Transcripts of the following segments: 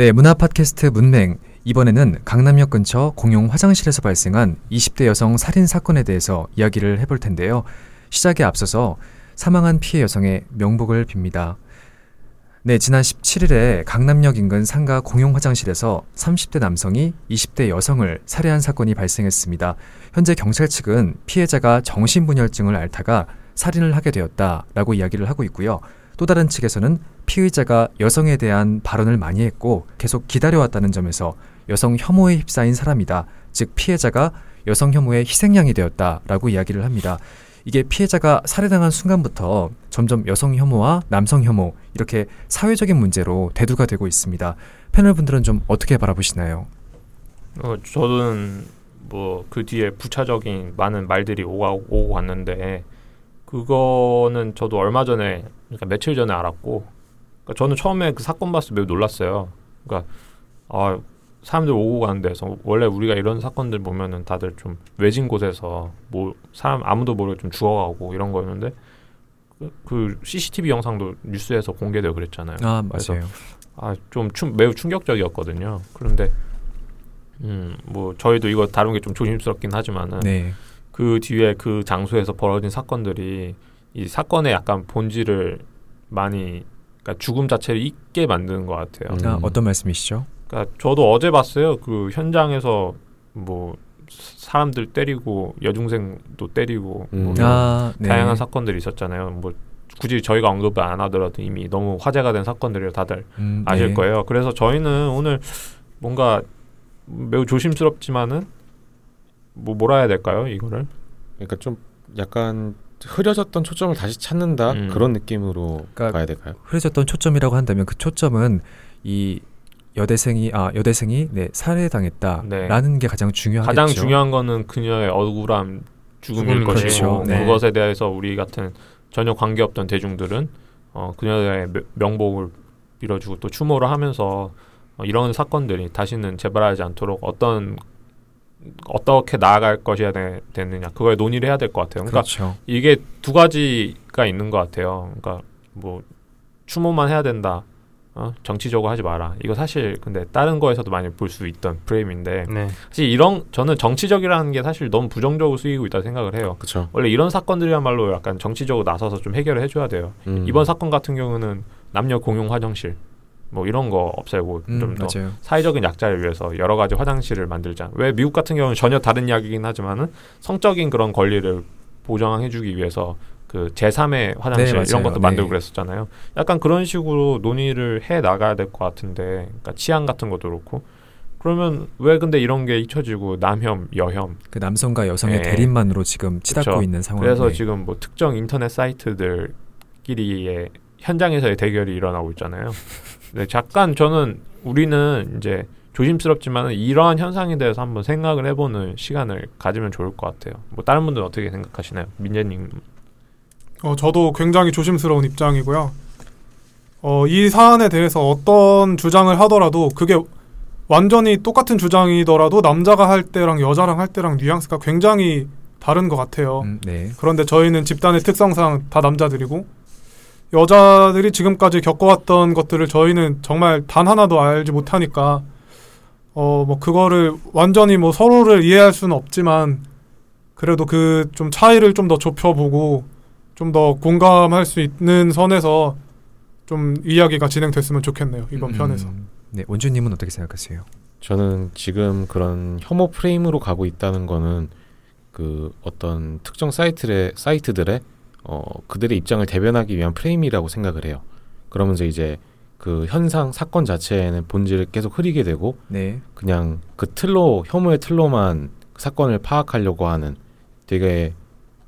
네, 문화 팟캐스트 문맹. 이번에는 강남역 근처 공용 화장실에서 발생한 20대 여성 살인 사건에 대해서 이야기를 해볼 텐데요. 시작에 앞서서 사망한 피해 여성의 명복을 빕니다. 네, 지난 17일에 강남역 인근 상가 공용 화장실에서 30대 남성이 20대 여성을 살해한 사건이 발생했습니다. 현재 경찰 측은 피해자가 정신분열증을 앓다가 살인을 하게 되었다라고 이야기를 하고 있고요. 또 다른 측에서는 피의자가 여성에 대한 발언을 많이 했고 계속 기다려왔다는 점에서 여성 혐오에 휩싸인 사람이다. 즉 피해자가 여성 혐오의 희생양이 되었다라고 이야기를 합니다. 이게 피해자가 살해당한 순간부터 점점 여성 혐오와 남성 혐오 이렇게 사회적인 문제로 대두가 되고 있습니다. 패널 분들은 좀 어떻게 바라보시나요? 어, 저는 뭐 그 뒤에 부차적인 많은 말들이 오고, 오고 갔는데 그거는 저도 얼마 전에 그러니까 며칠 전에 알았고 그러니까 저는 처음에 그 사건 봤을 때 매우 놀랐어요. 그러니까 아 사람들 오고 가는 데서 원래 우리가 이런 사건들 보면은 다들 좀 외진 곳에서 뭐 사람 아무도 모르게 좀 죽어가고 이런 거였는데 그, 그 CCTV 영상도 뉴스에서 공개되고 그랬잖아요. 아 맞아요. 아좀 매우 충격적이었거든요. 그런데 음뭐 저희도 이거 다룬 게 좀 조심스럽긴 하지만은 네. 그 뒤에 그 장소에서 벌어진 사건들이 이 사건의 약간 본질을 많이 그러니까 죽음 자체를 잊게 만드는 것 같아요. 아, 어떤 말씀이시죠? 그러니까 저도 어제 봤어요. 그 현장에서 뭐 사람들 때리고 여중생도 때리고 음. 뭐 아, 네. 다양한 사건들이 있었잖아요. 뭐 굳이 저희가 언급을 안 하더라도 이미 너무 화제가 된 사건들을 다들 음, 아실 네. 거예요. 그래서 저희는 오늘 뭔가 매우 조심스럽지만은 뭐 뭐라 해야 될까요? 이거를 그러니까 좀 약간 흐려졌던 초점을 다시 찾는다 음. 그런 느낌으로 그러니까 봐야 될까요? 흐려졌던 초점이라고 한다면 그 초점은 이 여대생이 아 여대생이 네 살해당했다라는 게 가장 중요하겠죠. 가장 중요한 거는 그녀의 억울함 죽음일 것이고. 네. 그것에 대해서 우리 같은 전혀 관계 없던 대중들은 어, 그녀의 명- 명복을 빌어주고 또 추모를 하면서 어, 이런 사건들이 다시는 재발하지 않도록 어떤 어떻게 나아갈 것이야 되, 되느냐 그거에 논의를 해야 될 것 같아요. 그러니까 그렇죠. 이게 두 가지가 있는 것 같아요. 그러니까 뭐 추모만 해야 된다. 어? 정치적으로 하지 마라. 이거 사실 근데 다른 거에서도 많이 볼 수 있던 프레임인데 네. 사실 이런 저는 정치적이라는 게 사실 너무 부정적으로 쓰이고 있다 고 생각을 해요. 그렇죠. 원래 이런 사건들이야말로 약간 정치적으로 나서서 좀 해결을 해줘야 돼요. 음. 이번 사건 같은 경우는 남녀 공용 화장실 뭐 이런 거 없애고 음, 좀더 맞아요. 사회적인 약자를 위해서 여러 가지 화장실을 만들자. 왜 미국 같은 경우는 전혀 다른 이야기긴 하지만은 성적인 그런 권리를 보장해주기 위해서 그 제3의 화장실 네. 이런 것도 네. 만들고 그랬었잖아요. 약간 그런 식으로 논의를 해 나가야 될 것 같은데, 그러니까 치안 같은 것도 그렇고. 그러면 왜 근데 이런 게 잊혀지고 남혐, 여혐. 그 남성과 여성의 네. 대립만으로 지금 치닫고 그쵸. 있는 상황. 그래서 지금 뭐 특정 인터넷 사이트들끼리의 현장에서의 대결이 일어나고 있잖아요. 네, 잠깐 저는 우리는 이제 조심스럽지만 이러한 현상에 대해서 한번 생각을 해보는 시간을 가지면 좋을 것 같아요. 뭐 다른 분들은 어떻게 생각하시나요? 민재님. 어, 저도 굉장히 조심스러운 입장이고요. 어, 이 사안에 대해서 어떤 주장을 하더라도 그게 완전히 똑같은 주장이더라도 남자가 할 때랑 여자랑 할 때랑 뉘앙스가 굉장히 다른 것 같아요. 음, 네. 그런데 저희는 집단의 특성상 다 남자들이고 여자들이 지금까지 겪어왔던 것들을 저희는 정말 단 하나도 알지 못하니까 어 뭐 그거를 완전히 뭐 서로를 이해할 수는 없지만 그래도 그 좀 차이를 좀 더 좁혀보고 좀 더 공감할 수 있는 선에서 좀 이야기가 진행됐으면 좋겠네요 이번 음, 편에서. 네, 원주님은 어떻게 생각하세요? 저는 지금 그런 혐오 프레임으로 가고 있다는 거는 그 어떤 특정 사이트의 사이트들의 어 그들의 입장을 대변하기 위한 프레임이라고 생각을 해요. 그러면서 이제 그 현상 사건 자체에는 본질을 계속 흐리게 되고 네. 그냥 그 틀로 혐오의 틀로만 사건을 파악하려고 하는 되게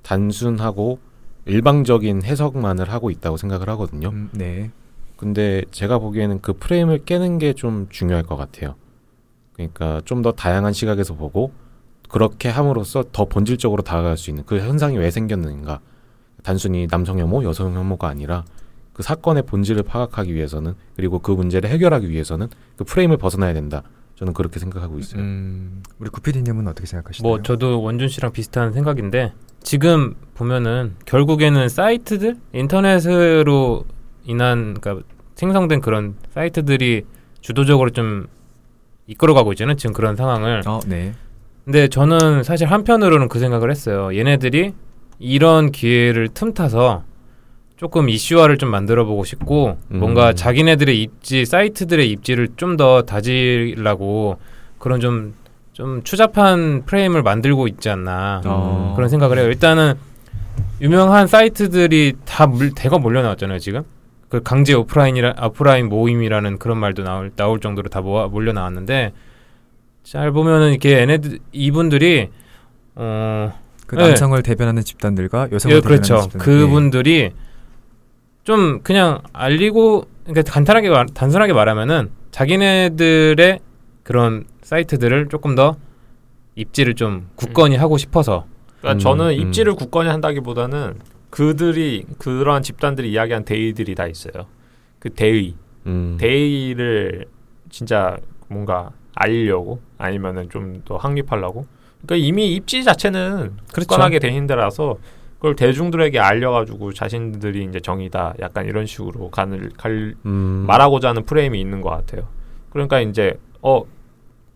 단순하고 일방적인 해석만을 하고 있다고 생각을 하거든요. 음, 네. 근데 제가 보기에는 그 프레임을 깨는 게 좀 중요할 것 같아요. 그러니까 좀 더 다양한 시각에서 보고 그렇게 함으로써 더 본질적으로 다가갈 수 있는 그 현상이 왜 생겼는가. 단순히 남성 혐오, 여성 혐오가 아니라 그 사건의 본질을 파악하기 위해서는 그리고 그 문제를 해결하기 위해서는 그 프레임을 벗어나야 된다. 저는 그렇게 생각하고 있어요. 음, 우리 구피디님은 어떻게 생각하시나요? 뭐 저도 원준 씨랑 비슷한 생각인데 지금 보면은 결국에는 사이트들 인터넷으로 인한 그러니까 생성된 그런 사이트들이 주도적으로 좀 이끌어가고 있잖아요. 지금 그런 상황을. 어, 네. 근데 저는 사실 한편으로는 그 생각을 했어요. 얘네들이 이런 기회를 틈타서 조금 이슈화를 좀 만들어 보고 싶고 음. 뭔가 자기네들의 입지 사이트들의 입지를 좀 더 다지려고 그런 좀좀 추잡한 프레임을 만들고 있지 않나 어. 그런 생각을 해요. 일단은 유명한 사이트들이 다 물, 대거 몰려 나왔잖아요 지금. 그 강제 오프라인이라 오프라인 모임이라는 그런 말도 나올 나올 정도로 다 모아, 몰려 나왔는데 잘 보면은 이렇게 얘네들 이분들이 어 그 네. 남성을 대변하는 집단들과 여성을 예, 대변하는 그렇죠. 집단들. 네. 그분들이 좀 그냥 알리고 그러니까 간단하게 말, 단순하게 말하면은 자기네들의 그런 사이트들을 조금 더 입지를 좀 굳건히 하고 싶어서 그러니까 음, 저는 음. 입지를 굳건히 한다기보다는 그들이 그러한 집단들이 이야기한 대의들이 다 있어요. 그 대의, 음. 대의를 진짜 뭔가 알리려고 아니면은 좀 더 확립하려고. 그러니까 이미 입지 자체는 그렇죠. 굳건하게 된 힘들어서 그걸 대중들에게 알려가지고 자신들이 이제 정이다 약간 이런 식으로 간을 갈 음. 말하고자 하는 프레임이 있는 것 같아요. 그러니까 이제 어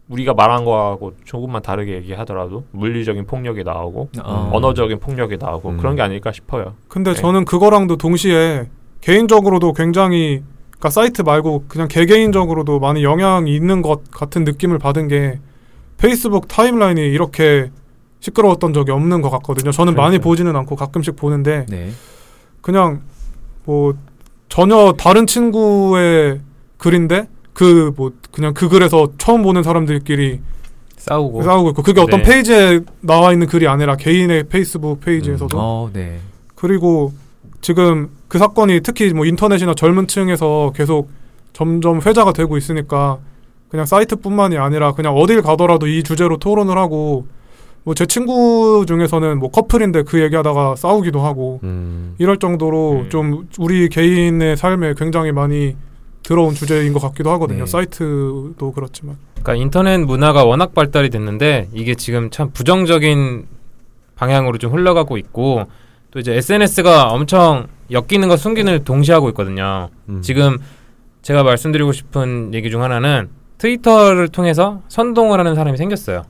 우리가 말한 거하고 조금만 다르게 얘기하더라도 물리적인 폭력이 나오고 어. 언어적인 폭력이 나오고 음. 그런 게 아닐까 싶어요. 근데 네. 저는 그거랑도 동시에 개인적으로도 굉장히 그러니까 사이트 말고 그냥 개개인적으로도 많이 영향이 있는 것 같은 느낌을 받은 게 페이스북 타임라인이 이렇게 시끄러웠던 적이 없는 것 같거든요. 저는 많이 그러니까요. 보지는 않고 가끔씩 보는데 네. 그냥 뭐 전혀 다른 친구의 글인데 그 뭐 그냥 그 글에서 처음 보는 사람들끼리 싸우고 싸우고 있고 그게 어떤 네. 페이지에 나와 있는 글이 아니라 개인의 페이스북 페이지에서도 어, 네. 그리고 지금 그 사건이 특히 뭐 인터넷이나 젊은 층에서 계속 점점 회자가 되고 있으니까 그냥 사이트뿐만이 아니라 그냥 어딜 가더라도 이 주제로 토론을 하고 뭐 제 친구 중에서는 뭐 커플인데 그 얘기하다가 싸우기도 하고 음. 이럴 정도로 음. 좀 우리 개인의 삶에 굉장히 많이 들어온 주제인 것 같기도 하거든요. 네. 사이트도 그렇지만. 그러니까 인터넷 문화가 워낙 발달이 됐는데 이게 지금 참 부정적인 방향으로 좀 흘러가고 있고 또 이제 SNS가 엄청 엮이는 것 숨기는 동시에 하고 있거든요. 음. 지금 제가 말씀드리고 싶은 얘기 중 하나는 트위터를 통해서 선동을 하는 사람이 생겼어요.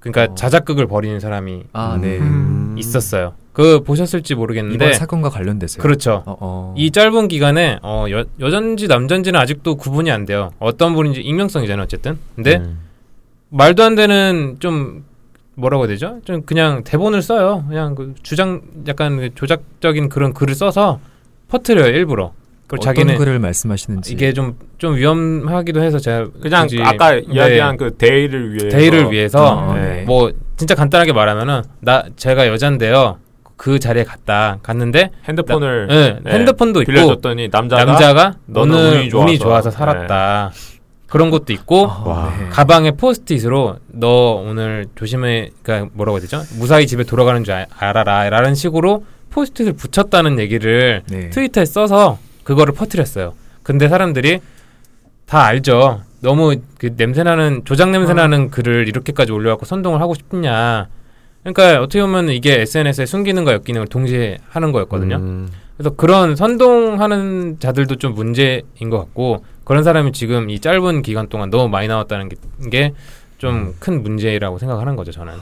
그러니까 어. 자작극을 벌이는 사람이 아, 네. 음. 있었어요. 그 보셨을지 모르겠는데 이번 사건과 관련돼서요. 그렇죠. 어, 어. 이 짧은 기간에 어, 여, 여전지 남전지는 아직도 구분이 안 돼요. 어떤 분인지 익명성이잖아요, 어쨌든. 근데 음. 말도 안 되는 좀 뭐라고 해야 되죠? 좀 그냥 대본을 써요. 그냥 그 주장 약간 그 조작적인 그런 글을 써서 퍼뜨려요 일부러. 그리고 어떤 자기는 글을 말씀하시는지 이게 좀 좀 위험하기도 해서 제가 그냥 굳이- 아까 네. 이야기한 그 대의를 위해 대의를 위해서 어, 네. 네. 뭐 진짜 간단하게 말하면은 나 제가 여잔데요. 그 자리에 갔다 갔는데 핸드폰을 예, 네, 핸드폰도 있고 빌려줬더니 남자가, 남자가 너는 너는 운이 운이 좋아서. 좋아서, 살았다. 그런 것도 있고 아, 와. 네. 가방에 포스트잇으로 너 오늘 조심해 그러니까 뭐라고 해야 되죠? 무사히 집에 돌아가는 줄 알- 알아라 라는 식으로 포스트잇을 붙였다는 얘기를 네. 트위터에 써서 그거를 퍼뜨렸어요. 근데 사람들이 다 알죠. 너무 그 냄새나는 조작 냄새나는 글을 이렇게까지 올려갖고 선동을 하고 싶냐. 그러니까 어떻게 보면 이게 SNS의 엮이는 걸 동시에 하는 거였거든요. 음. 그래서 그런 선동하는 자들도 좀 문제인 것 같고 그런 사람이 지금 이 짧은 기간 동안 너무 많이 나왔다는 게 좀큰 문제라고 생각하는 거죠 저는.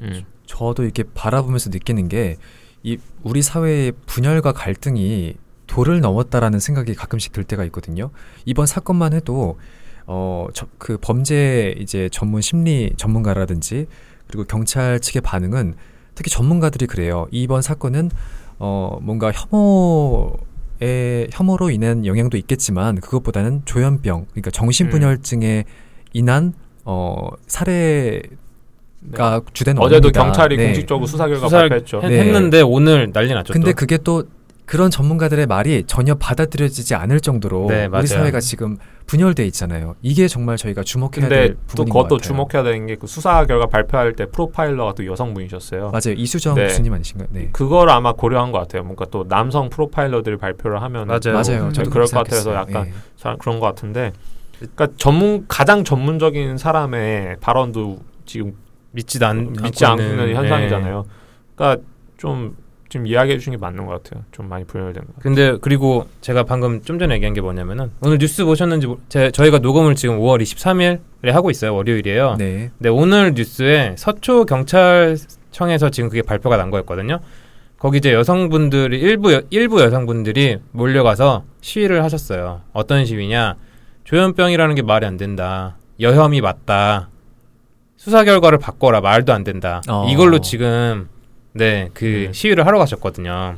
음. 저도 이렇게 바라보면서 느끼는 게 이 우리 사회의 분열과 갈등이 도를 넘었다라는 생각이 가끔씩 들 때가 있거든요. 이번 사건만 해도 어그 범죄 이제 전문 심리 전문가라든지 그리고 경찰 측의 반응은 특히 전문가들이 그래요. 이번 사건은 어 뭔가 혐오의 혐오로 인한 영향도 있겠지만 그것보다는 조현병 그러니까 정신분열증에 인한 어 사례가 주된 어제도 원인이다. 경찰이 네. 공식적으로 수사 결과 수사를 발표했죠. 했, 네. 했는데 오늘 난리 났죠. 근데 또. 그게 또 그런 전문가들의 말이 전혀 받아들여지지 않을 정도로 네, 맞아요. 우리 사회가 지금 분열돼 있잖아요. 이게 정말 저희가 주목해야 근데 될또 부분인 것 그것도 같아요. 주목해야 되는 게 그 수사 결과 발표할 때 프로파일러가 또 여성분이셨어요. 맞아요. 이수정 네. 교수님 아니신가요? 네. 그걸 아마 고려한 것 같아요. 뭔가 또 남성 프로파일러들이 발표를 하면 맞아요. 맞아요. 음, 저도 그럴 그렇게 것 같아서. 약간 예. 사- 그런 것 같은데, 그러니까 전문 가장 전문적인 사람의 발언도 지금 믿지도 않, 믿지 않는 현상이잖아요. 그러니까 좀 지금 이야기해 주신 게 맞는 것 같아요. 좀 많이 분열된 것 같아요. 근데 그리고 제가 방금 좀 전에 얘기한 게 뭐냐면은 오늘 뉴스 보셨는지 제, 저희가 녹음을 지금 5월 23일에 하고 있어요. 월요일이에요. 네. 네, 오늘 뉴스에 서초 경찰청에서 지금 그게 발표가 난 거였거든요. 거기 이제 여성분들이 일부 여- 일부 여성분들이 몰려가서 시위를 하셨어요. 어떤 시위냐? 조현병이라는 게 말이 안 된다. 여혐이 맞다. 수사 결과를 바꿔라. 말도 안 된다. 어. 이걸로 지금 네, 그 네. 시위를 하러 가셨거든요.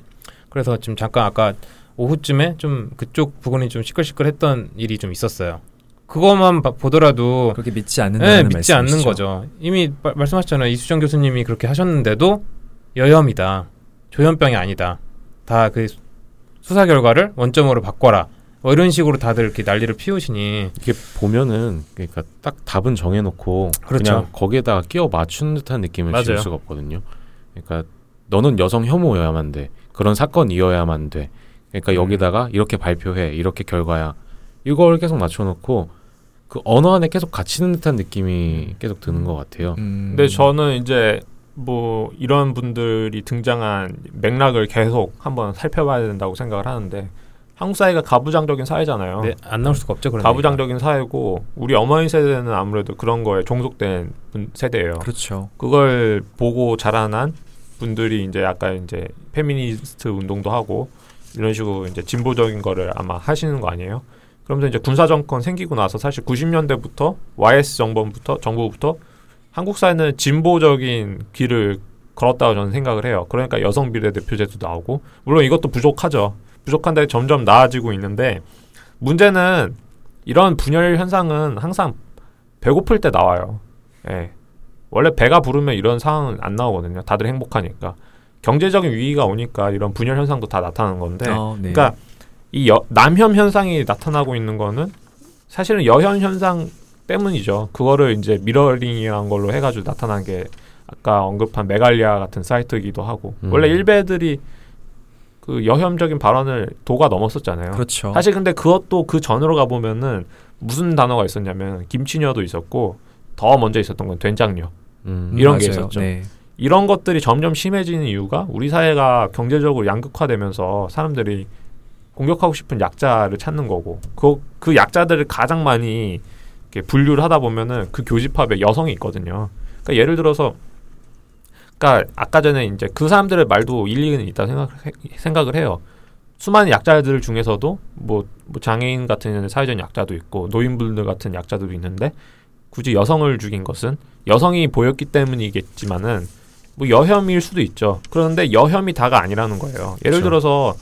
그래서 지금 잠깐 아까 오후쯤에 좀 그쪽 부분이 좀 시끌시끌했던 일이 좀 있었어요. 그것만 봐- 보더라도 그렇게 믿지 않는 네, 다는 믿지 않는 말씀이시죠? 거죠. 이미 마- 말씀하셨잖아요. 이수정 교수님이 그렇게 하셨는데도 여혐이다. 조현병이 아니다. 다 그 수사 결과를 원점으로 바꿔라. 뭐 이런 식으로 다들 이렇게 난리를 피우시니 이게 보면은 그러니까 딱 답은 정해놓고 그 그렇죠. 냥 거기에다가 끼워 맞추는 듯한 느낌을 맞아요. 지울 수가 없거든요. 그러니까 너는 여성 혐오여야만 돼. 그런 사건이어야만 돼. 그러니까 음. 여기다가 이렇게 발표해. 이렇게 결과야. 이걸 계속 맞춰놓고 그 언어 안에 계속 갇히는 듯한 느낌이 계속 드는 것 같아요. 음. 근데 저는 이제 뭐 이런 분들이 등장한 맥락을 계속 한번 살펴봐야 된다고 생각을 하는데 한국 사회가 가부장적인 사회잖아요. 네, 안 나올 수가 없죠. 그런 가부장적인 사회고 우리 어머니 세대는 아무래도 그런 거에 종속된 분- 세대예요. 그렇죠. 그걸 보고 자라난 분들이 이제 약간 이제 페미니스트 운동도 하고 이런 식으로 이제 진보적인 거를 아마 하시는 거 아니에요? 그러면서 이제 군사 정권 생기고 나서 사실 90년대부터 YS 정권부터 정부부터 한국 사회는 진보적인 길을 걸었다고 저는 생각을 해요. 그러니까 여성 비례대표제도 나오고 물론 이것도 부족하죠. 부족한데 점점 나아지고 있는데 문제는 이런 분열 현상은 항상 배고플 때 나와요. 예. 원래 배가 부르면 이런 상황은 안 나오거든요. 다들 행복하니까. 경제적인 위기가 오니까 이런 분열 현상도 다 나타나는 건데. 어, 네. 그러니까 이 여, 남혐 현상이 나타나고 있는 거는 사실은 여혐 현상 때문이죠. 그거를 이제 미러링이란 걸로 해가지고 나타난 게 아까 언급한 메갈리아 같은 사이트이기도 하고 음. 원래 일베들이 그 여혐적인 발언을 도가 넘었었잖아요. 그렇죠. 사실 근데 그것도 그 전으로 가 보면은 무슨 단어가 있었냐면 김치녀도 있었고 더 먼저 있었던 건 된장녀 음. 이런 게 맞아요. 있었죠. 네. 이런 것들이 점점 심해지는 이유가 우리 사회가 경제적으로 양극화되면서 사람들이 공격하고 싶은 약자를 찾는 거고 그, 그 약자들을 가장 많이 분류를 하다 보면은 그 교집합에 여성이 있거든요. 그러니까 예를 들어서 그러니까 아까 전에 이제 그 사람들의 말도 일리는 있다 생각 생각을 해요. 수많은 약자들 중에서도 뭐, 뭐 장애인 같은 사회적 약자도 있고 노인분들 같은 약자도 있는데 굳이 여성을 죽인 것은 여성이 보였기 때문이겠지만은 뭐 여혐일 수도 있죠. 그런데 여혐이 다가 아니라는 거예요. 예를 그렇죠. 들어서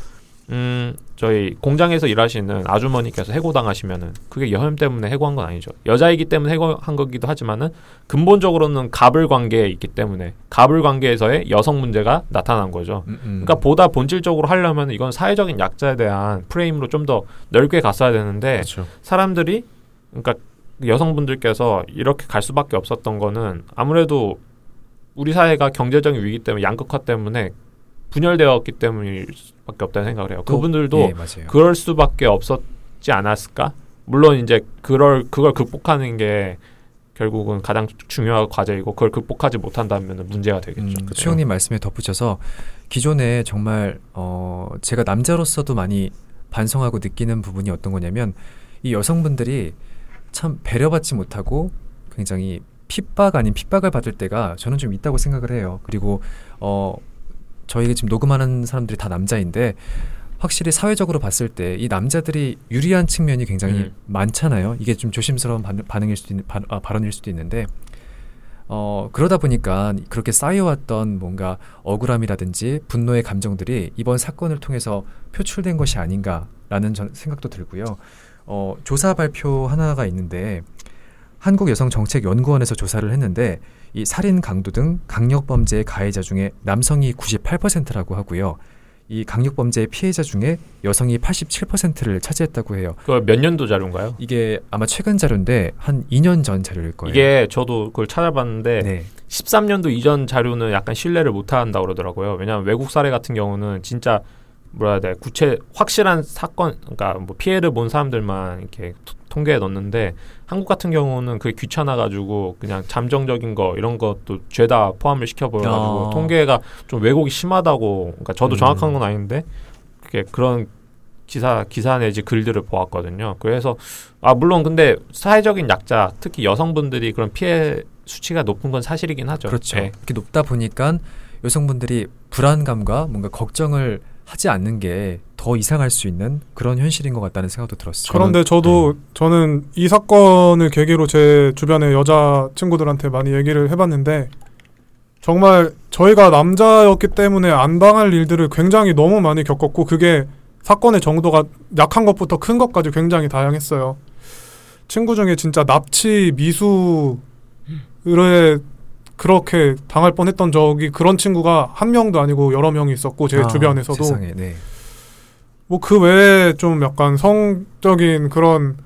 음 저희 공장에서 일하시는 아주머니께서 해고당하시면은 그게 여혐 때문에 해고한 건 아니죠. 여자이기 때문에 해고한 거기도 하지만은 근본적으로는 갑을 관계에 있기 때문에 갑을 관계에서의 여성 문제가 나타난 거죠. 음, 음. 그러니까 보다 본질적으로 하려면 이건 사회적인 약자에 대한 프레임으로 좀 더 넓게 갔어야 되는데 그렇죠. 사람들이 그러니까 여성분들께서 이렇게 갈 수밖에 없었던 거는 아무래도 우리 사회가 경제적인 위기 때문에 양극화 때문에 분열되었기 때문일 수밖에 없다는 생각을 해요. 또- 그분들도 예. 그럴 수밖에 없었지 않았을까? 물론 이제 그럴 그걸 극복하는 게 결국은 가장 중요한 과제이고 그걸 극복하지 못한다면 문제가 되겠죠. 음, 수영님 말씀에 덧붙여서 기존에 정말 어, 제가 남자로서도 많이 반성하고 느끼는 부분이 어떤 거냐면 이 여성분들이 참 배려받지 못하고 굉장히 핍박 아닌 핍박을 받을 때가 저는 좀 있다고 생각을 해요. 그리고 어, 저희가 지금 녹음하는 사람들이 다 남자인데 확실히 사회적으로 봤을 때 이 남자들이 유리한 측면이 굉장히 음. 많잖아요. 이게 좀 조심스러운 반, 반응일 수도 있는 반, 아, 발언일 수도 있는데 어, 그러다 보니까 그렇게 쌓여왔던 뭔가 억울함이라든지 분노의 감정들이 이번 사건을 통해서 표출된 것이 아닌가라는 전 생각도 들고요. 어, 조사 발표 하나가 있는데 한국여성정책연구원에서 조사를 했는데 이 살인, 강도 등 강력 범죄의 가해자 중에 남성이 98%라고 하고요. 이 강력 범죄의 피해자 중에 여성이 87%를 차지했다고 해요. 그걸 몇 년도 자료인가요? 이게 아마 최근 자료인데 한 2년 전 자료일 거예요. 이게 저도 그걸 찾아봤는데 네. 13년도 이전 자료는 약간 신뢰를 못 한다고 그러더라고요. 왜냐하면 외국 사례 같은 경우는 진짜 뭐라 해야 돼 구체 확실한 사건 그러니까 뭐 피해를 본 사람들만 이렇게 토- 통계에 넣는데 한국 같은 경우는 그게 귀찮아 가지고 그냥 잠정적인 거 이런 것도 죄다 포함을 시켜 버려 가지고 아. 통계가 좀 왜곡이 심하다고 그러니까 저도 음. 정확한 건 아닌데 그게 그런 기사 기사 내지 글들을 보았거든요. 그래서 아 물론 근데 사회적인 약자 특히 여성분들이 그런 피해 수치가 높은 건 사실이긴 하죠. 그렇죠. 예. 이렇게 높다 보니까 여성분들이 불안감과 뭔가 걱정을 하지 않는 게 더 이상할 수 있는 그런 현실인 것 같다는 생각도 들었어요. 그런데 저도 저는 이 사건을 계기로 제 주변의 여자 친구들한테 많이 얘기를 해봤는데 정말 저희가 남자였기 때문에 안 당할 일들을 굉장히 너무 많이 겪었고 그게 사건의 정도가 약한 것부터 큰 것까지 굉장히 다양했어요. 친구 중에 진짜 납치 미수에 그렇게 당할 뻔했던 적이 그런 친구가 한 명도 아니고 여러 명이 있었고 제 아, 주변에서도 네. 뭐그 외에 좀 약간 성적인 그런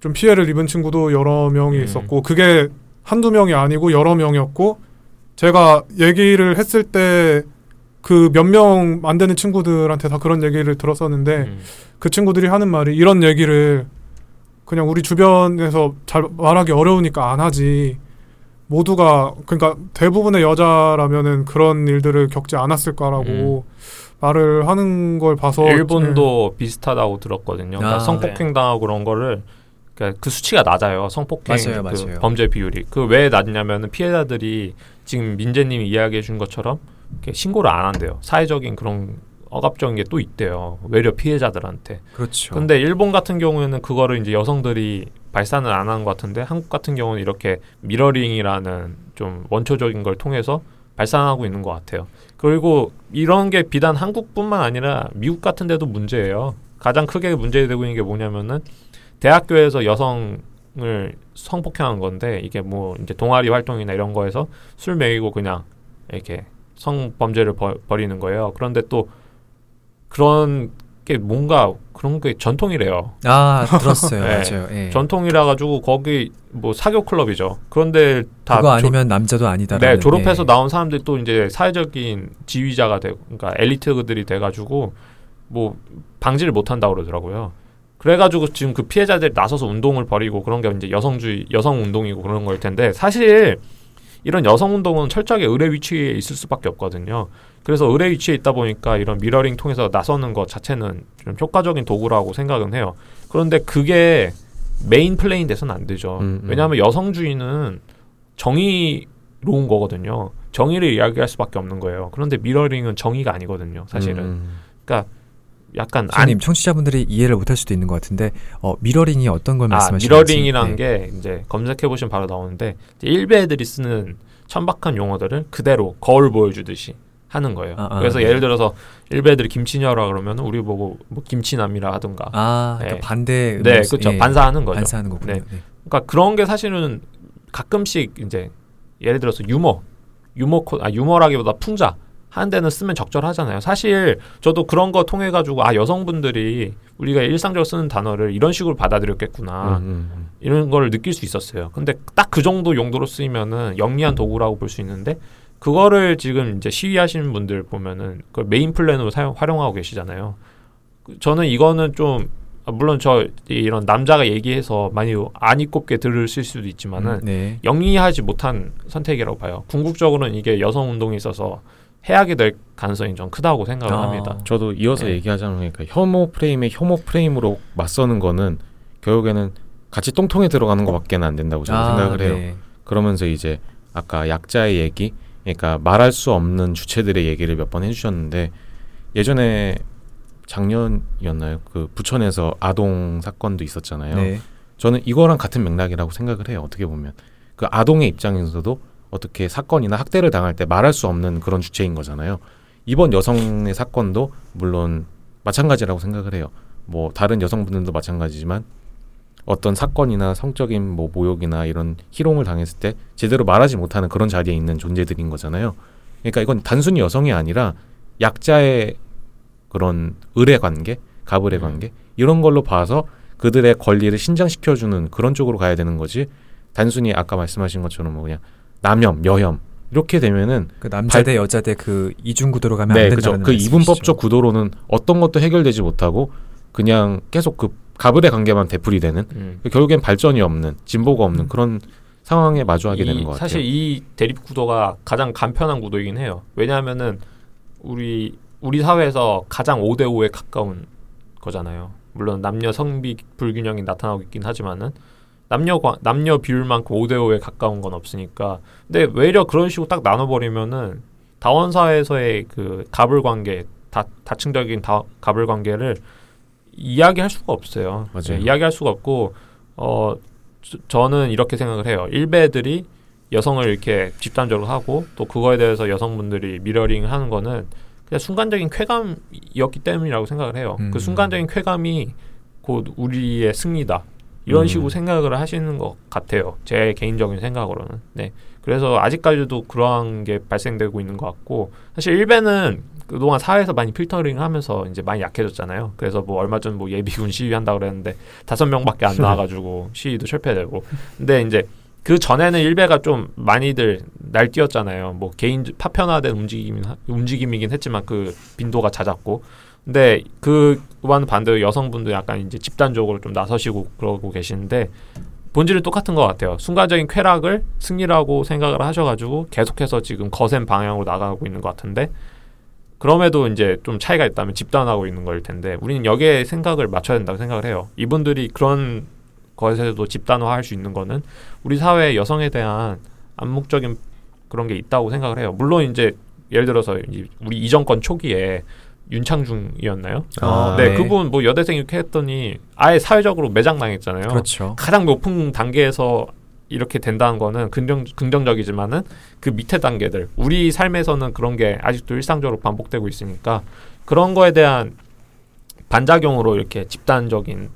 좀 피해를 입은 친구도 여러 명이 음. 있었고 그게 한두 명이 아니고 여러 명이었고 제가 얘기를 했을 때 그 몇 명 안 되는 친구들한테 다 그런 얘기를 들었었는데 음. 그 친구들이 하는 말이 이런 얘기를 그냥 우리 주변에서 잘 말하기 어려우니까 안 하지 모두가 그러니까 대부분의 여자라면은 그런 일들을 겪지 않았을까라고 말을 하는 걸 봐서 음. 네. 일본도 비슷하다고 들었거든요. 그러니까 아, 성폭행 당하고 그런 거를 그러니까 그 수치가 낮아요. 성폭행 맞아요, 그 맞아요. 범죄 비율이 그 왜 낮냐면은 피해자들이 지금 민재님이 이야기해 준 것처럼 신고를 안 한대요. 사회적인 그런 억압적인 게 또 있대요. 외려 피해자들한테. 그렇죠. 근데 일본 같은 경우에는 그거를 이제 여성들이 발산을 안 하는 것 같은데 한국 같은 경우는 이렇게 미러링이라는 좀 원초적인 걸 통해서 발산하고 있는 것 같아요. 그리고 이런 게 비단 한국뿐만 아니라 미국 같은 데도 문제예요. 가장 크게 문제되고 있는 게 뭐냐면은 대학교에서 여성을 성폭행한 건데 이게 뭐 이제 동아리 활동이나 이런 거에서 술 먹이고 그냥 이렇게 성범죄를 벌, 벌이는 거예요. 그런데 또 그런 게 뭔가 그런 게 전통이래요. 아 들었어요. 네. 맞아요. 예. 전통이라 가지고 거기 뭐 사교 클럽이죠. 그런데 다 그거 조- 아니면 남자도 아니다. 네, 졸업해서 나온 사람들이 또 이제 사회적인 지휘자가 되고, 그러니까 엘리트들이 돼가지고 뭐 방지를 못 한다고 그러더라고요. 그래가지고 지금 그 피해자들이 나서서 운동을 벌이고 그런 게 이제 여성주의, 여성 운동이고 그런 걸 텐데 사실 이런 여성 운동은 철저하게 을의 위치에 있을 수밖에 없거든요. 그래서 을의 위치에 있다 보니까 이런 미러링 통해서 나서는 것 자체는 좀 효과적인 도구라고 생각은 해요. 그런데 그게 main plan이 돼서는 안 되죠. 음, 음. 왜냐하면 여성주의는 정의로운 거거든요. 정의를 이야기할 수밖에 없는 거예요. 그런데 미러링은 정의가 아니거든요. 사실은. 음. 그러니까 약간 선생님 청취자분들이 이해를 못할 수도 있는 것 같은데 어, 미러링이 어떤 걸 아, 말씀하시는지 미러링이란 네. 게 이제 검색해 보시면 바로 나오는데 일베들이 쓰는 천박한 용어들을 그대로 거울 보여주듯이 하는 거예요. 아, 아, 그래서 네. 예를 들어서 일베들이 김치녀라 그러면 우리 보고 뭐 김치남이라 하든가. 아 그러니까 네. 반대 네, 그렇죠. 예, 반사하는 거죠. 반사하는 거군요. 네. 네. 그러니까 그런 게 사실은 가끔씩 이제 예를 들어서 유머, 유머 코, 아 유머라기보다 풍자 하는 데는 쓰면 적절하잖아요. 사실 저도 그런 거 통해 가지고 아 여성분들이 우리가 일상적으로 쓰는 단어를 이런 식으로 받아들였겠구나 음, 음, 음. 이런 걸 느낄 수 있었어요. 근데 딱 그 정도 용도로 쓰이면은 영리한 도구라고 볼 수 있는데 그거를 지금 이제 시위하시는 분들 보면은 그걸 main plan으로 사용 활용하고 계시잖아요. 그- 저는 이거는 좀 아, 물론 저 이런 남자가 얘기해서 많이 아니꼽게 들으실 수도 있지만은 음, 네. 영리하지 못한 선택이라고 봐요. 궁극적으로는 이게 여성 운동에 있어서 해악이 될 가능성이 좀 크다고 생각을 아. 합니다. 저도 이어서 네. 얘기하자면 그러니까 혐오 프레임에 혐오 프레임으로 맞서는 거는 결국에는 같이 똥통에 들어가는 것밖에는 안 된다고 저는 아, 생각을 해요. 네. 그러면서 이제 아까 약자의 얘기, 그러니까 말할 수 없는 주체들의 얘기를 몇 번 해주셨는데 예전에 작년이었나요? 그 부천에서 아동 사건도 있었잖아요. 네. 저는 이거랑 같은 맥락이라고 생각을 해요. 어떻게 보면 그 아동의 입장에서도 어떻게 사건이나 학대를 당할 때 말할 수 없는 그런 주체인 거잖아요. 이번 여성의 사건도 물론 마찬가지라고 생각을 해요. 뭐 다른 여성분들도 마찬가지지만 어떤 사건이나 성적인 뭐 모욕이나 이런 희롱을 당했을 때 제대로 말하지 못하는 그런 자리에 있는 존재들인 거잖아요. 그러니까 이건 단순히 여성이 아니라 약자의 그런 의뢰 관계, 가불의 음. 관계 이런 걸로 봐서 그들의 권리를 신장시켜주는 그런 쪽으로 가야 되는 거지. 단순히 아까 말씀하신 것처럼 뭐 그냥 남혐, 여혐 이렇게 되면은 그 남자 발- 대 여자 대 그 이중 구도로 가면 네, 안 그죠. 된다는 그 말씀이시죠. 이분법적 구도로는 어떤 것도 해결되지 못하고 그냥 계속 그 가부대 관계만 되풀이 되는 음. 결국엔 발전이 없는 진보가 없는 그런 상황에 마주하게 이- 되는 것 같아요. 사실 이 대립 구도가 가장 간편한 구도이긴 해요. 왜냐하면은 우리 우리 사회에서 가장 5대 5에 가까운 거잖아요. 물론 남녀 성비 불균형이 나타나고 있긴 하지만은 남녀 과- 남녀 비율만큼 5대 5에 가까운 건 없으니까. 근데 외려 그런 식으로 딱 나눠 버리면은 다원 사회에서의 그 갑을 관계, 다, 다층적인 다, 갑을 관계를 이야기할 수가 없어요. 맞아요. 네, 이야기할 수가 없고 어 저- 저는 이렇게 생각을 해요. 일베들이 여성을 이렇게 집단적으로 하고 또 그거에 대해서 여성분들이 미러링 하는 거는 그냥 순간적인 쾌감이었기 때문이라고 생각을 해요. 음. 그 순간적인 쾌감이 곧 우리의 승리다. 이런 음. 식으로 생각을 하시는 것 같아요. 제 개인적인 생각으로는. 네. 그래서 아직까지도 그러한 게 발생되고 있는 것 같고 사실 일베는 그동안 사회에서 많이 필터링 하면서 이제 많이 약해졌잖아요. 그래서 뭐 얼마 전 뭐 예비군 시위한다 그랬는데 다섯 명밖에 안 나와가지고 시위도 실패되고. 근데 이제 그 전에는 일베가 좀 많이들 날뛰었잖아요. 뭐 개인 파편화된 움직임이 움직임이긴 했지만 그 빈도가 잦았고. 근데 그와는 반대로 여성분들 약간 이제 집단적으로 좀 나서시고 그러고 계시는데 본질은 똑같은 것 같아요. 순간적인 쾌락을 승리라고 생각을 하셔가지고 계속해서 지금 거센 방향으로 나가고 있는 것 같은데 그럼에도 이제 좀 차이가 있다면 집단하고 있는 거일 텐데 우리는 여기에 생각을 맞춰야 된다고 생각을 해요. 이분들이 그런 것에서도 집단화할 수 있는 거는 우리 사회 여성에 대한 암묵적인 그런 게 있다고 생각을 해요. 물론 이제 예를 들어서 이- 우리 이정권 초기에 윤창중이었나요? 아, 네, 네. 그분 뭐 여대생 이렇게 했더니 아예 사회적으로 매장당했잖아요. 그렇죠. 가장 높은 단계에서 이렇게 된다는 거는 긍정 긍정적이지만은 그 밑에 단계들 우리 삶에서는 그런 게 아직도 일상적으로 반복되고 있으니까 그런 거에 대한 반작용으로 이렇게 집단적인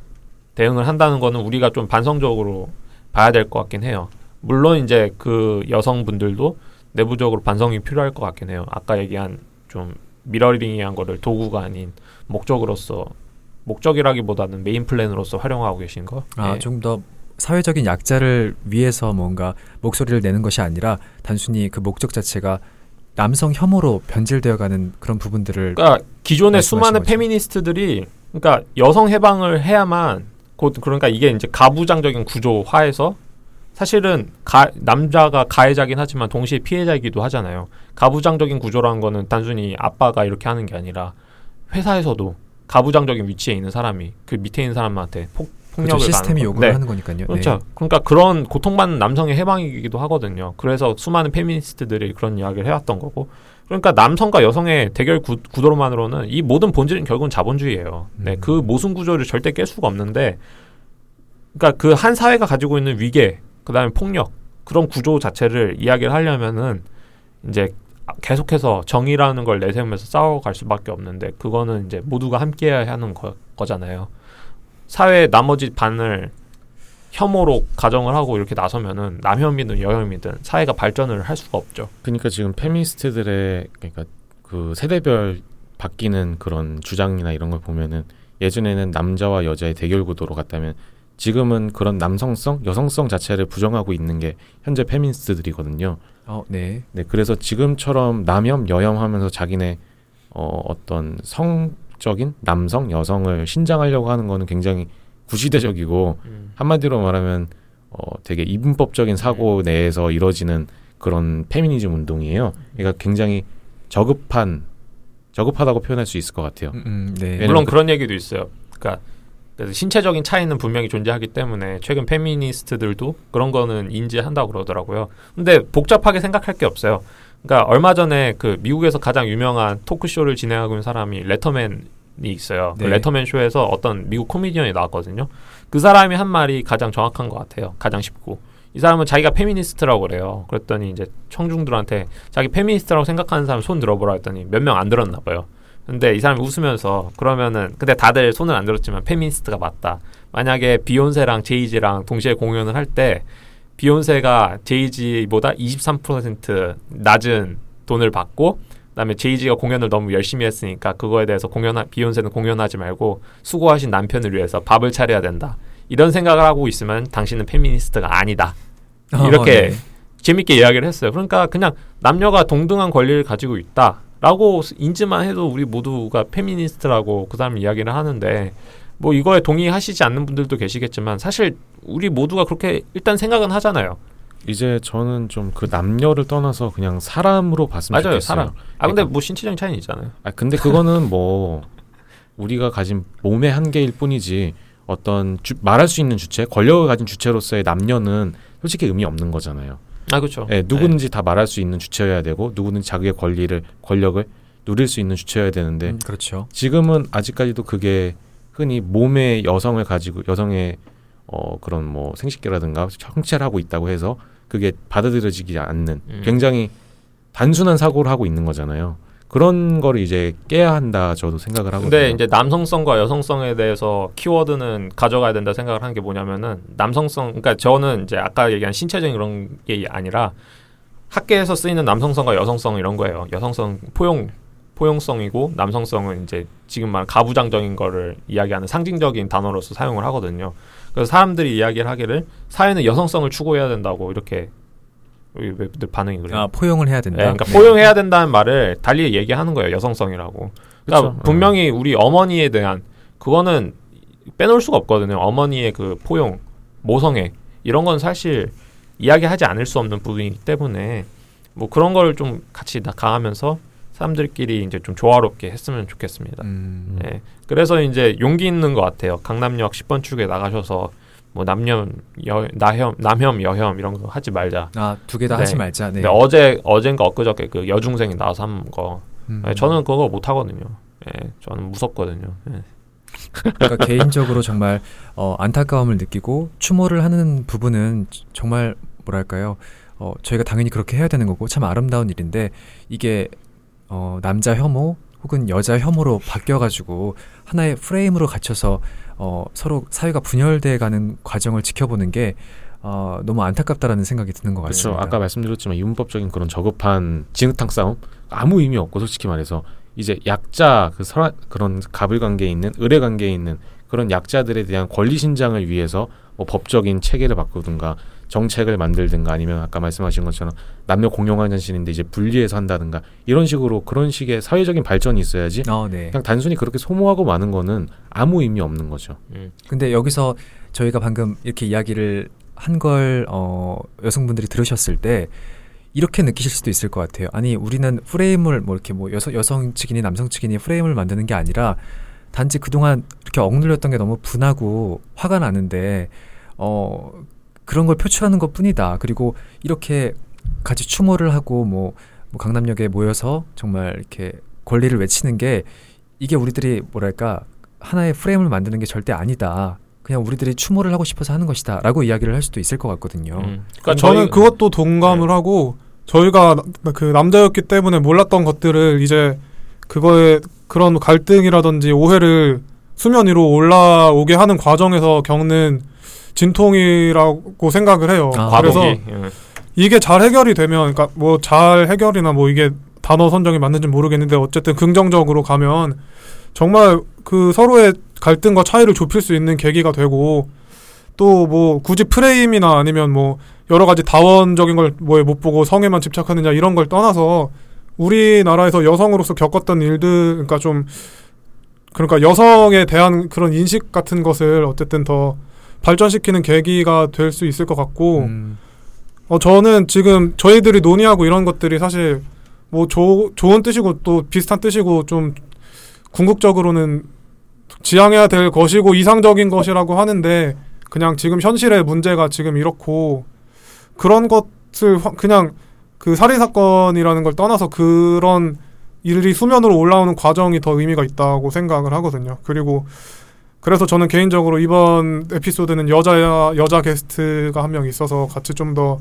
대응을 한다는 거는 우리가 좀 반성적으로 봐야 될 것 같긴 해요. 물론 이제 그 여성분들도 내부적으로 반성이 필요할 것 같긴 해요. 아까 얘기한 좀 미러링이란 거를 도구가 아닌 목적으로서 목적이라기보다는 main plan으로서 활용하고 계신 거. 아, 네. 좀더 사회적인 약자를 위해서 뭔가 목소리를 내는 것이 아니라 단순히 그 목적 자체가 남성 혐오로 변질되어가는 그런 부분들을 그러니까 기존의 수많은 거죠. 페미니스트들이 그러니까 여성 해방을 해야만 곧 그러니까 이게 이제 가부장적인 구조화에서 사실은 가, 남자가 가해자긴 하지만 동시에 피해자이기도 하잖아요. 가부장적인 구조라는 거는 단순히 아빠가 이렇게 하는 게 아니라 회사에서도 가부장적인 위치에 있는 사람이 그 밑에 있는 사람한테 폭, 그렇죠. 폭력을 시스템이 가하는 거. 요구를 네. 하는 거니까요. 그렇죠. 그러니까 그런 고통받는 남성의 해방이기도 하거든요. 그래서 수많은 페미니스트들이 그런 이야기를 해왔던 거고. 그러니까 남성과 여성의 대결 구, 구도로만으로는 이 모든 본질은 결국은 자본주의예요. 네, 음. 그 모순 구조를 절대 깰 수가 없는데, 그러니까 그 한 사회가 가지고 있는 위계, 그다음에 폭력 그런 구조 자체를 이야기를 하려면은 이제 계속해서 정의라는 걸 내세우면서 싸워갈 수밖에 없는데 그거는 이제 모두가 함께해야 하는 거, 거잖아요. 사회의 나머지 반을 혐오로 가정을 하고 이렇게 나서면은 남혐이든 여혐이든 사회가 발전을 할 수가 없죠. 그러니까 지금 페미니스트들의 그러니까 그 세대별 바뀌는 그런 주장이나 이런 걸 보면은 예전에는 남자와 여자의 대결 구도로 갔다면 지금은 그런 남성성, 여성성 자체를 부정하고 있는 게 현재 페미니스트들이거든요. 어, 네. 네, 그래서 지금처럼 남혐, 여혐 하면서 자기네 어, 어떤 성적인 남성, 여성을 신장하려고 하는 거는 굉장히 구시대적이고 한마디로 말하면 어, 되게 이분법적인 사고 내에서 이루어지는 그런 페미니즘 운동이에요. 그러니까 굉장히 저급한 저급하다고 표현할 수 있을 것 같아요. 음, 음, 네. 물론 그- 그런 얘기도 있어요. 그러니까 그래서 신체적인 차이는 분명히 존재하기 때문에 최근 페미니스트들도 그런 거는 인지한다고 그러더라고요. 근데 복잡하게 생각할 게 없어요. 그러니까 얼마 전에 그 미국에서 가장 유명한 토크쇼를 진행하고 있는 사람이 레터맨이 있어요. 그 네. 레터맨 쇼에서 어떤 미국 코미디언이 나왔거든요. 그 사람이 한 말이 가장 정확한 것 같아요. 가장 쉽고. 이 사람은 자기가 페미니스트라고 그래요. 그랬더니 이제 청중들한테 자기 페미니스트라고 생각하는 사람 손 들어보라 했더니 몇 명 안 들었나 봐요. 근데 이 사람이 웃으면서 그러면은 근데 다들 손을 안 들었지만 페미니스트가 맞다. 만약에 비욘세랑 제이지랑 동시에 공연을 할 때 비욘세가 제이지보다 23% 낮은 돈을 받고 그다음에 제이지가 공연을 너무 열심히 했으니까 그거에 대해서 공연 비욘세는 공연하지 말고 수고하신 남편을 위해서 밥을 차려야 된다. 이런 생각을 하고 있으면 당신은 페미니스트가 아니다. 이렇게 네. 재밌게 이야기를 했어요. 그러니까 그냥 남녀가 동등한 권리를 가지고 있다 라고 인지만 해도 우리 모두가 페미니스트라고 그 사람 이야기를 하는데 뭐 이거에 동의하시지 않는 분들도 계시겠지만 사실 우리 모두가 그렇게 일단 생각은 하잖아요. 이제 저는 좀 그 남녀를 떠나서 그냥 사람으로 봤으면 맞아요, 좋겠어요. 사람. 아 근데 그러니까- 뭐 신체적인 차이는 있잖아요. 아 근데 그거는 뭐 우리가 가진 몸의 한계일 뿐이지 어떤 주, 말할 수 있는 주체, 권력을 가진 주체로서의 남녀는 솔직히 의미 없는 거잖아요. 아 그렇죠. 예, 누구든지 다 말할 수 있는 주체여야 되고 누구든지 자기의 권리를 권력을 누릴 수 있는 주체여야 되는데 음, 그렇죠. 지금은 아직까지도 그게 흔히 몸의 여성을 가지고 여성의 어 그런 뭐 생식기라든가 성체를 하고 있다고 해서 그게 받아들여지지 않는 음. 굉장히 단순한 사고를 하고 있는 거잖아요. 그런 거를 이제 깨야 한다 저도 생각을 하거든요. 근데 이제 남성성과 여성성에 대해서 키워드는 가져가야 된다 생각을 하는 게 뭐냐면은 남성성 그러니까 저는 이제 아까 얘기한 신체적인 그런 게 아니라 학계에서 쓰이는 남성성과 여성성 이런 거예요. 여성성 포용 포용성이고 남성성은 이제 지금 말 가부장적인 거를 이야기하는 상징적인 단어로서 사용을 하거든요. 그래서 사람들이 이야기를 하기를 사회는 여성성을 추구해야 된다고 이렇게 왜, 왜 반응이 그래요? 아, 포용을 해야 된다. 네, 그러니까 네. 포용해야 된다는 말을 달리 얘기하는 거예요. 여성성이라고. 그러니까 그쵸. 분명히 우리 어머니에 대한 그거는 빼놓을 수가 없거든요. 어머니의 그 포용, 모성애 이런 건 사실 이야기하지 않을 수 없는 부분이기 때문에 뭐 그런 걸 좀 같이 다 가하면서 사람들끼리 이제 좀 조화롭게 했으면 좋겠습니다. 음, 네. 그래서 이제 용기 있는 것 같아요. 강남역 10번 축에 나가셔서 뭐 남녀 여 나혐 남혐 여혐 이런 거 하지 말자. 아, 두 개다 네. 하지 말자. 네. 근데 어제 어젠가 엊그저께 그 여중생이 나와서 한 거. 음. 네, 저는 그거 못 하거든요. 예, 저는 무섭거든요. 예. 그러니까 개인적으로 정말 어, 안타까움을 느끼고 추모를 하는 부분은 정말 뭐랄까요? 어, 저희가 당연히 그렇게 해야 되는 거고 참 아름다운 일인데 이게 어, 남자 혐오 혹은 여자 혐오로 바뀌어가지고 하나의 프레임으로 갇혀서 어, 서로 사회가 분열돼 가는 과정을 지켜보는 게 어, 너무 안타깝다라는 생각이 드는 것 그렇죠. 같습니다. 아까 말씀드렸지만 이문법적인 그런 저급한 진흙탕 싸움 아무 의미 없고 솔직히 말해서 이제 약자 그 서라, 그런 갑을 관계에 있는 의뢰 관계에 있는 그런 약자들에 대한 권리 신장을 위해서 뭐 법적인 체계를 바꾸든가 정책을 만들든가 아니면 아까 말씀하신 것처럼 남녀 공용 화장실인데 이제 분리해서 한다든가 이런 식으로 그런 식의 사회적인 발전이 있어야지 어, 네. 그냥 단순히 그렇게 소모하고 마는 거는 아무 의미 없는 거죠. 음. 근데 여기서 저희가 방금 이렇게 이야기를 한 걸 어, 여성분들이 들으셨을 때 이렇게 느끼실 수도 있을 것 같아요. 아니 우리는 프레임을 뭐 이렇게 뭐 여성 여성 측이니 남성 측이니 프레임을 만드는 게 아니라 단지 그동안 이렇게 억눌렸던 게 너무 분하고 화가 나는데 어 그런 걸 표출하는 것 뿐이다. 그리고 이렇게 같이 추모를 하고 뭐, 뭐 강남역에 모여서 정말 이렇게 권리를 외치는 게 이게 우리들이 뭐랄까 하나의 프레임을 만드는 게 절대 아니다. 그냥 우리들이 추모를 하고 싶어서 하는 것이다라고 이야기를 할 수도 있을 것 같거든요. 음. 그러니까 저는 저희- 그것도 동감을 하고 저희가 나- 그 남자였기 때문에 몰랐던 것들을 이제 그거에 그런 갈등이라든지 오해를 수면 위로 올라오게 하는 과정에서 겪는 진통이라고 생각을 해요. 아, 그래서 과도기. 예. 이게 잘 해결이 되면 그러니까 뭐 잘 해결이나 뭐 이게 단어 선정이 맞는지 모르겠는데 어쨌든 긍정적으로 가면 정말 그 서로의 갈등과 차이를 좁힐 수 있는 계기가 되고 또 뭐 굳이 프레임이나 아니면 뭐 여러 가지 다원적인 걸 뭐에 못 보고 성에만 집착하느냐 이런 걸 떠나서 우리나라에서 여성으로서 겪었던 일들 그러니까 좀 그러니까 여성에 대한 그런 인식 같은 것을 어쨌든 더 발전시키는 계기가 될 수 있을 것 같고 음, 어 저는 지금 저희들이 논의하고 이런 것들이 사실 뭐 조, 좋은 뜻이고 또 비슷한 뜻이고 좀 궁극적으로는 지향해야 될 것이고 이상적인 것이라고 하는데 그냥 지금 현실의 문제가 지금 이렇고 그런 것을 화- 그냥 그 살인 사건이라는 걸 떠나서 그런 일이 수면으로 올라오는 과정이 더 의미가 있다고 생각을 하거든요. 그리고 그래서 저는 개인적으로 이번 에피소드는 여자 여자 게스트가 한 명 있어서 같이 좀 더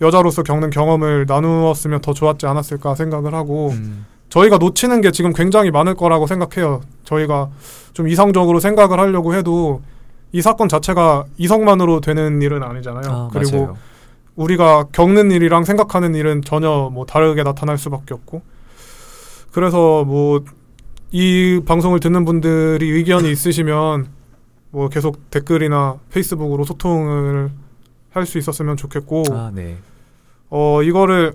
여자로서 겪는 경험을 나누었으면 더 좋았지 않았을까 생각을 하고 음, 저희가 놓치는 게 지금 굉장히 많을 거라고 생각해요. 저희가 좀 이성적으로 생각을 하려고 해도 이 사건 자체가 이성만으로 되는 일은 아니잖아요. 아, 그리고 맞아요. 우리가 겪는 일이랑 생각하는 일은 전혀 뭐 다르게 나타날 수밖에 없고 그래서 뭐 이 방송을 듣는 분들이 의견이 있으시면 뭐 계속 댓글이나 페이스북으로 소통을 할 수 있었으면 좋겠고 아, 네. 어 이거를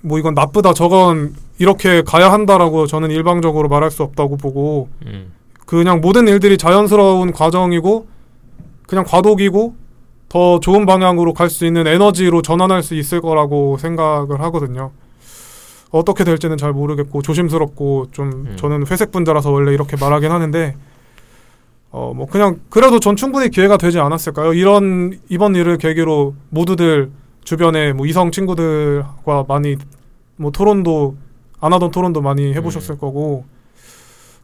뭐 이건 나쁘다 저건 이렇게 가야 한다라고 저는 일방적으로 말할 수 없다고 보고 음. 그냥 모든 일들이 자연스러운 과정이고 그냥 과도기고 더 좋은 방향으로 갈 수 있는 에너지로 전환할 수 있을 거라고 생각을 하거든요. 어떻게 될지는 잘 모르겠고 조심스럽고 좀 음. 저는 회색 분자라서 원래 이렇게 말하긴 하는데 어 뭐 그냥 그래도 전 충분히 기회가 되지 않았을까요? 이런 이번 일을 계기로 모두들 주변에 뭐 이성 친구들과 많이 뭐 토론도 안 하던 토론도 많이 해보셨을 거고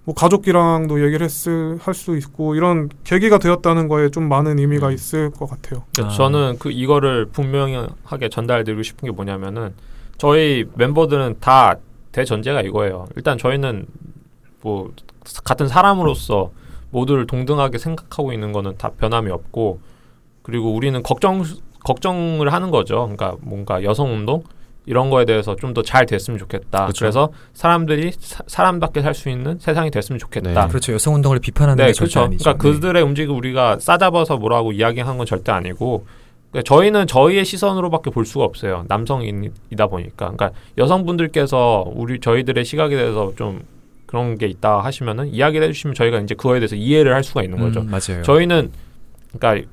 뭐 가족이랑도 얘기를 했을 할 수 있고 이런 계기가 되었다는 거에 좀 많은 의미가 음. 있을 것 같아요. 아. 저는 그 이거를 분명하게 전달드리고 싶은 게 뭐냐면은 저희 멤버들은 다 대전제가 이거예요. 일단 저희는 뭐 같은 사람으로서 모두를 동등하게 생각하고 있는 거는 다 변함이 없고 그리고 우리는 걱정 걱정을 하는 거죠. 그러니까 뭔가 여성 운동 이런 거에 대해서 좀 더 잘 됐으면 좋겠다. 그쵸. 그래서 사람들이 사, 사람답게 살 수 있는 세상이 됐으면 좋겠다. 네. 그렇죠. 여성 운동을 비판하는 네, 게 절대 그렇죠. 아니죠. 그러니까 그들의 움직임 우리가 싸잡아서 뭐라고 이야기한 건 절대 아니고 그러니까 저희는 저희의 시선으로밖에 볼 수가 없어요. 남성이다 보니까. 그러니까 여성분들께서 우리 저희들의 시각에 대해서 좀 그런 게 있다 하시면은 이야기를 해주시면 저희가 이제 그거에 대해서 이해를 할 수가 있는 거죠. 음, 맞아요. 저희는 그러니까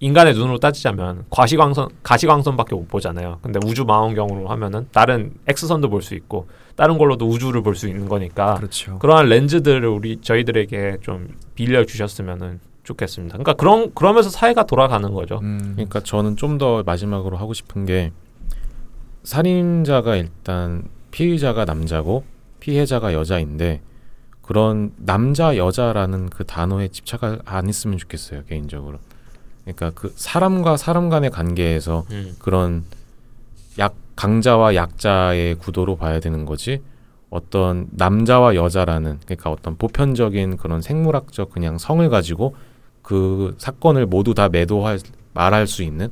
인간의 눈으로 따지자면 과시광선 가시광선밖에 못 보잖아요. 근데 우주 망원경으로 하면은 다른 X선도 볼 수 있고 다른 걸로도 우주를 볼 수 있는 거니까 그렇죠. 그러한 렌즈들을 우리 저희들에게 좀 빌려 주셨으면은 좋겠습니다. 그러니까 그런 그러면서 사회가 돌아가는 거죠. 음, 그러니까 저는 좀 더 마지막으로 하고 싶은 게 살인자가 일단 피의자가 남자고 피해자가 여자인데 그런 남자 여자라는 그 단어에 집착을 안 했으면 좋겠어요 개인적으로. 그러니까 그 사람과 사람 간의 관계에서 음. 그런 약 강자와 약자의 구도로 봐야 되는 거지 어떤 남자와 여자라는 그러니까 어떤 보편적인 그런 생물학적 그냥 성을 가지고 그 사건을 모두 다 매도할 말할 수 있는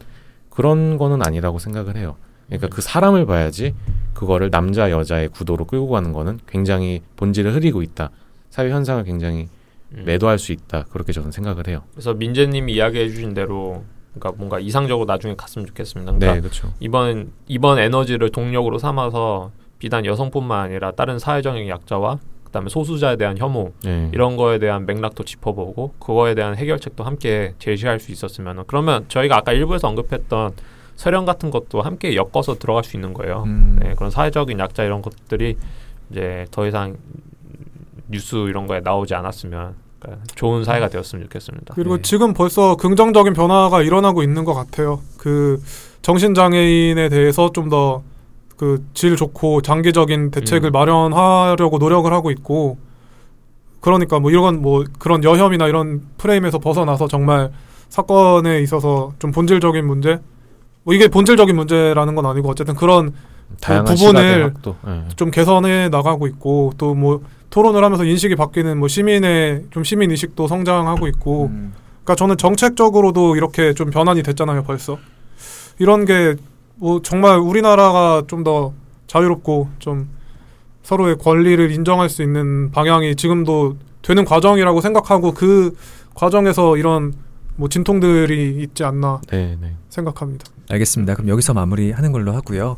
그런 거는 아니라고 생각을 해요. 그러니까 그 사람을 봐야지 그거를 남자 여자의 구도로 끌고 가는 거는 굉장히 본질을 흐리고 있다. 사회 현상을 굉장히 음. 매도할 수 있다. 그렇게 저는 생각을 해요. 그래서 민재님이 이야기해 주신 대로 그러니까 뭔가 이상적으로 나중에 갔으면 좋겠습니다. 그러니까 네, 그렇죠. 이번 이번 에너지를 동력으로 삼아서 비단 여성뿐만 아니라 다른 사회적인 약자와 그다음에 소수자에 대한 혐오 네. 이런 거에 대한 맥락도 짚어보고 그거에 대한 해결책도 함께 제시할 수 있었으면 그러면 저희가 아까 일부에서 언급했던 서령 같은 것도 함께 엮어서 들어갈 수 있는 거예요. 음, 네, 그런 사회적인 약자 이런 것들이 이제 더 이상 뉴스 이런 거에 나오지 않았으면 그러니까 좋은 사회가 되었으면 좋겠습니다. 그리고 네. 지금 벌써 긍정적인 변화가 일어나고 있는 것 같아요. 그 정신장애인에 대해서 좀 더 그 질 좋고 장기적인 대책을 음. 마련하려고 노력을 하고 있고 그러니까 뭐 이런 뭐 그런 여혐이나 이런 프레임에서 벗어나서 정말 사건에 있어서 좀 본질적인 문제 뭐 이게 본질적인 문제라는 건 아니고 어쨌든 그런 다양한 부분을. 네. 좀 개선해 나가고 있고 또 뭐 토론을 하면서 인식이 바뀌는 뭐 시민의 좀 시민 의식도 성장하고 있고 음, 그러니까 저는 정책적으로도 이렇게 좀 변환이 됐잖아요, 벌써. 이런 게 뭐 정말 우리나라가 좀 더 자유롭고 좀 서로의 권리를 인정할 수 있는 방향이 지금도 되는 과정이라고 생각하고 그 과정에서 이런 뭐 진통들이 있지 않나 네, 네. 생각합니다. 알겠습니다. 그럼 여기서 마무리하는 걸로 하고요.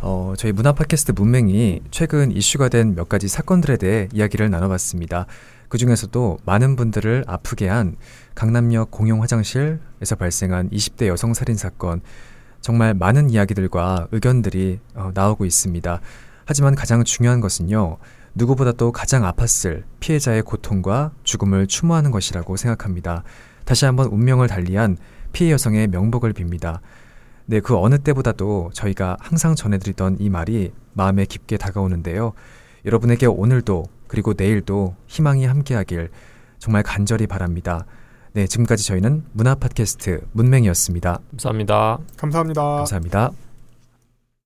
어, 저희 문화 팟캐스트 문맹이 최근 이슈가 된 몇 가지 사건들에 대해 이야기를 나눠봤습니다. 그 중에서도 많은 분들을 아프게 한 강남역 공용 화장실에서 발생한 20대 여성 살인 사건, 정말 많은 이야기들과 의견들이 어, 나오고 있습니다. 하지만 가장 중요한 것은요, 누구보다도 가장 아팠을 피해자의 고통과 죽음을 추모하는 것이라고 생각합니다. 다시 한번 운명을 달리한 피해 여성의 명복을 빕니다. 네, 그 어느 때보다도 저희가 항상 전해드리던 이 말이 마음에 깊게 다가오는데요. 여러분에게 오늘도 그리고 내일도 희망이 함께하길 정말 간절히 바랍니다. 네, 지금까지 저희는 문화 팟캐스트 문맹이었습니다. 감사합니다. 감사합니다. 감사합니다.